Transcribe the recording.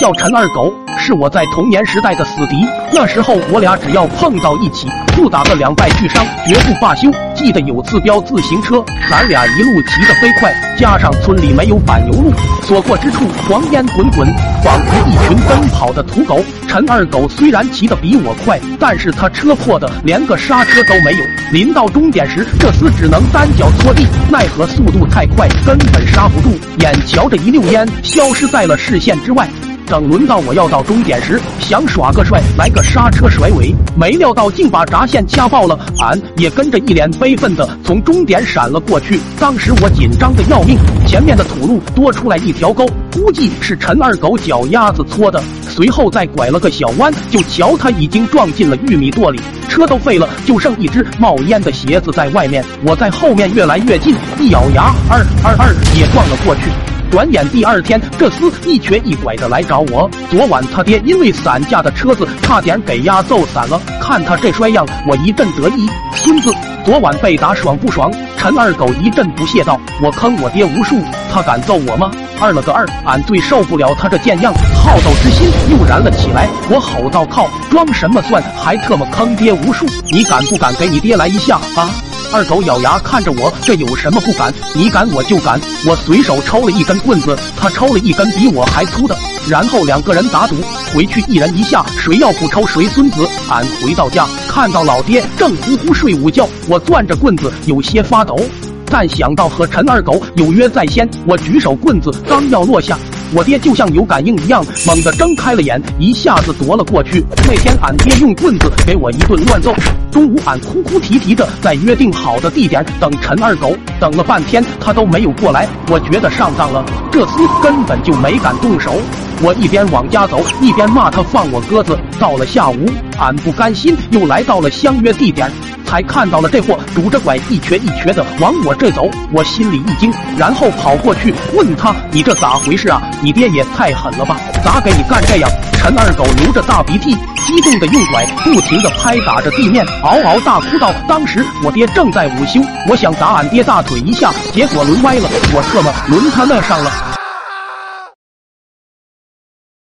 叫陈二狗，是我在童年时代的死敌。那时候我俩只要碰到一起，不打个两败俱伤，绝不罢休。记得有次飙自行车，咱俩一路骑得飞快，加上村里没有柏油路，所过之处黄烟滚滚，仿佛一群奔跑的土狗。陈二狗虽然骑得比我快，但是他车破的连个刹车都没有。临到终点时，这厮只能单脚搓地，奈何速度太快，根本刹不住。眼瞧着一溜烟消失在了视线之外。等轮到我要到终点时，想耍个帅，来个刹车甩尾，没料到竟把闸线掐爆了。俺也跟着一脸悲愤的从终点闪了过去。当时我紧张的要命，前面的土路多出来一条沟，估计是陈二狗脚丫子搓的。随后再拐了个小弯，就瞧他已经撞进了玉米垛里，车都废了，就剩一只冒烟的鞋子在外面。我在后面越来越近，一咬牙，二二二也撞了过去。转眼第二天，这厮一瘸一拐的来找我。昨晚他爹因为散架的车子差点给压揍散了。看他这衰样，我一阵得意。孙子，昨晚被打爽不爽？陈二狗一阵不屑道：“我坑我爹无数，他敢揍我吗？二了个二！俺最受不了他这贱样，好斗之心又燃了起来。我吼道：靠，装什么蒜？还特么坑爹无数？你敢不敢给你爹来一下啊？”二狗咬牙看着我，这有什么不敢？你敢我就敢！我随手抽了一根棍子，他抽了一根比我还粗的，然后两个人打赌，回去一人一下，谁要不抽谁孙子。俺回到家，看到老爹正呼呼睡午觉，我攥着棍子有些发抖，但想到和陈二狗有约在先，我举手棍子刚要落下。我爹就像有感应一样，猛地睁开了眼，一下子夺了过去。那天俺爹用棍子给我一顿乱揍。中午俺哭哭啼啼着在约定好的地点等陈二狗，等了半天他都没有过来，我觉得上当了，这厮根本就没敢动手。我一边往家走，一边骂他放我鸽子。到了下午，俺不甘心，又来到了相约地点。才看到了这货拄着拐一瘸一瘸的往我这走，我心里一惊，然后跑过去问他：“你这咋回事啊？你爹也太狠了吧？咋给你干这样？”陈二狗流着大鼻涕，激动的用拐不停的拍打着地面，嗷嗷大哭道：“当时我爹正在午休，我想打俺爹大腿一下，结果轮歪了，我特么轮他那上了。”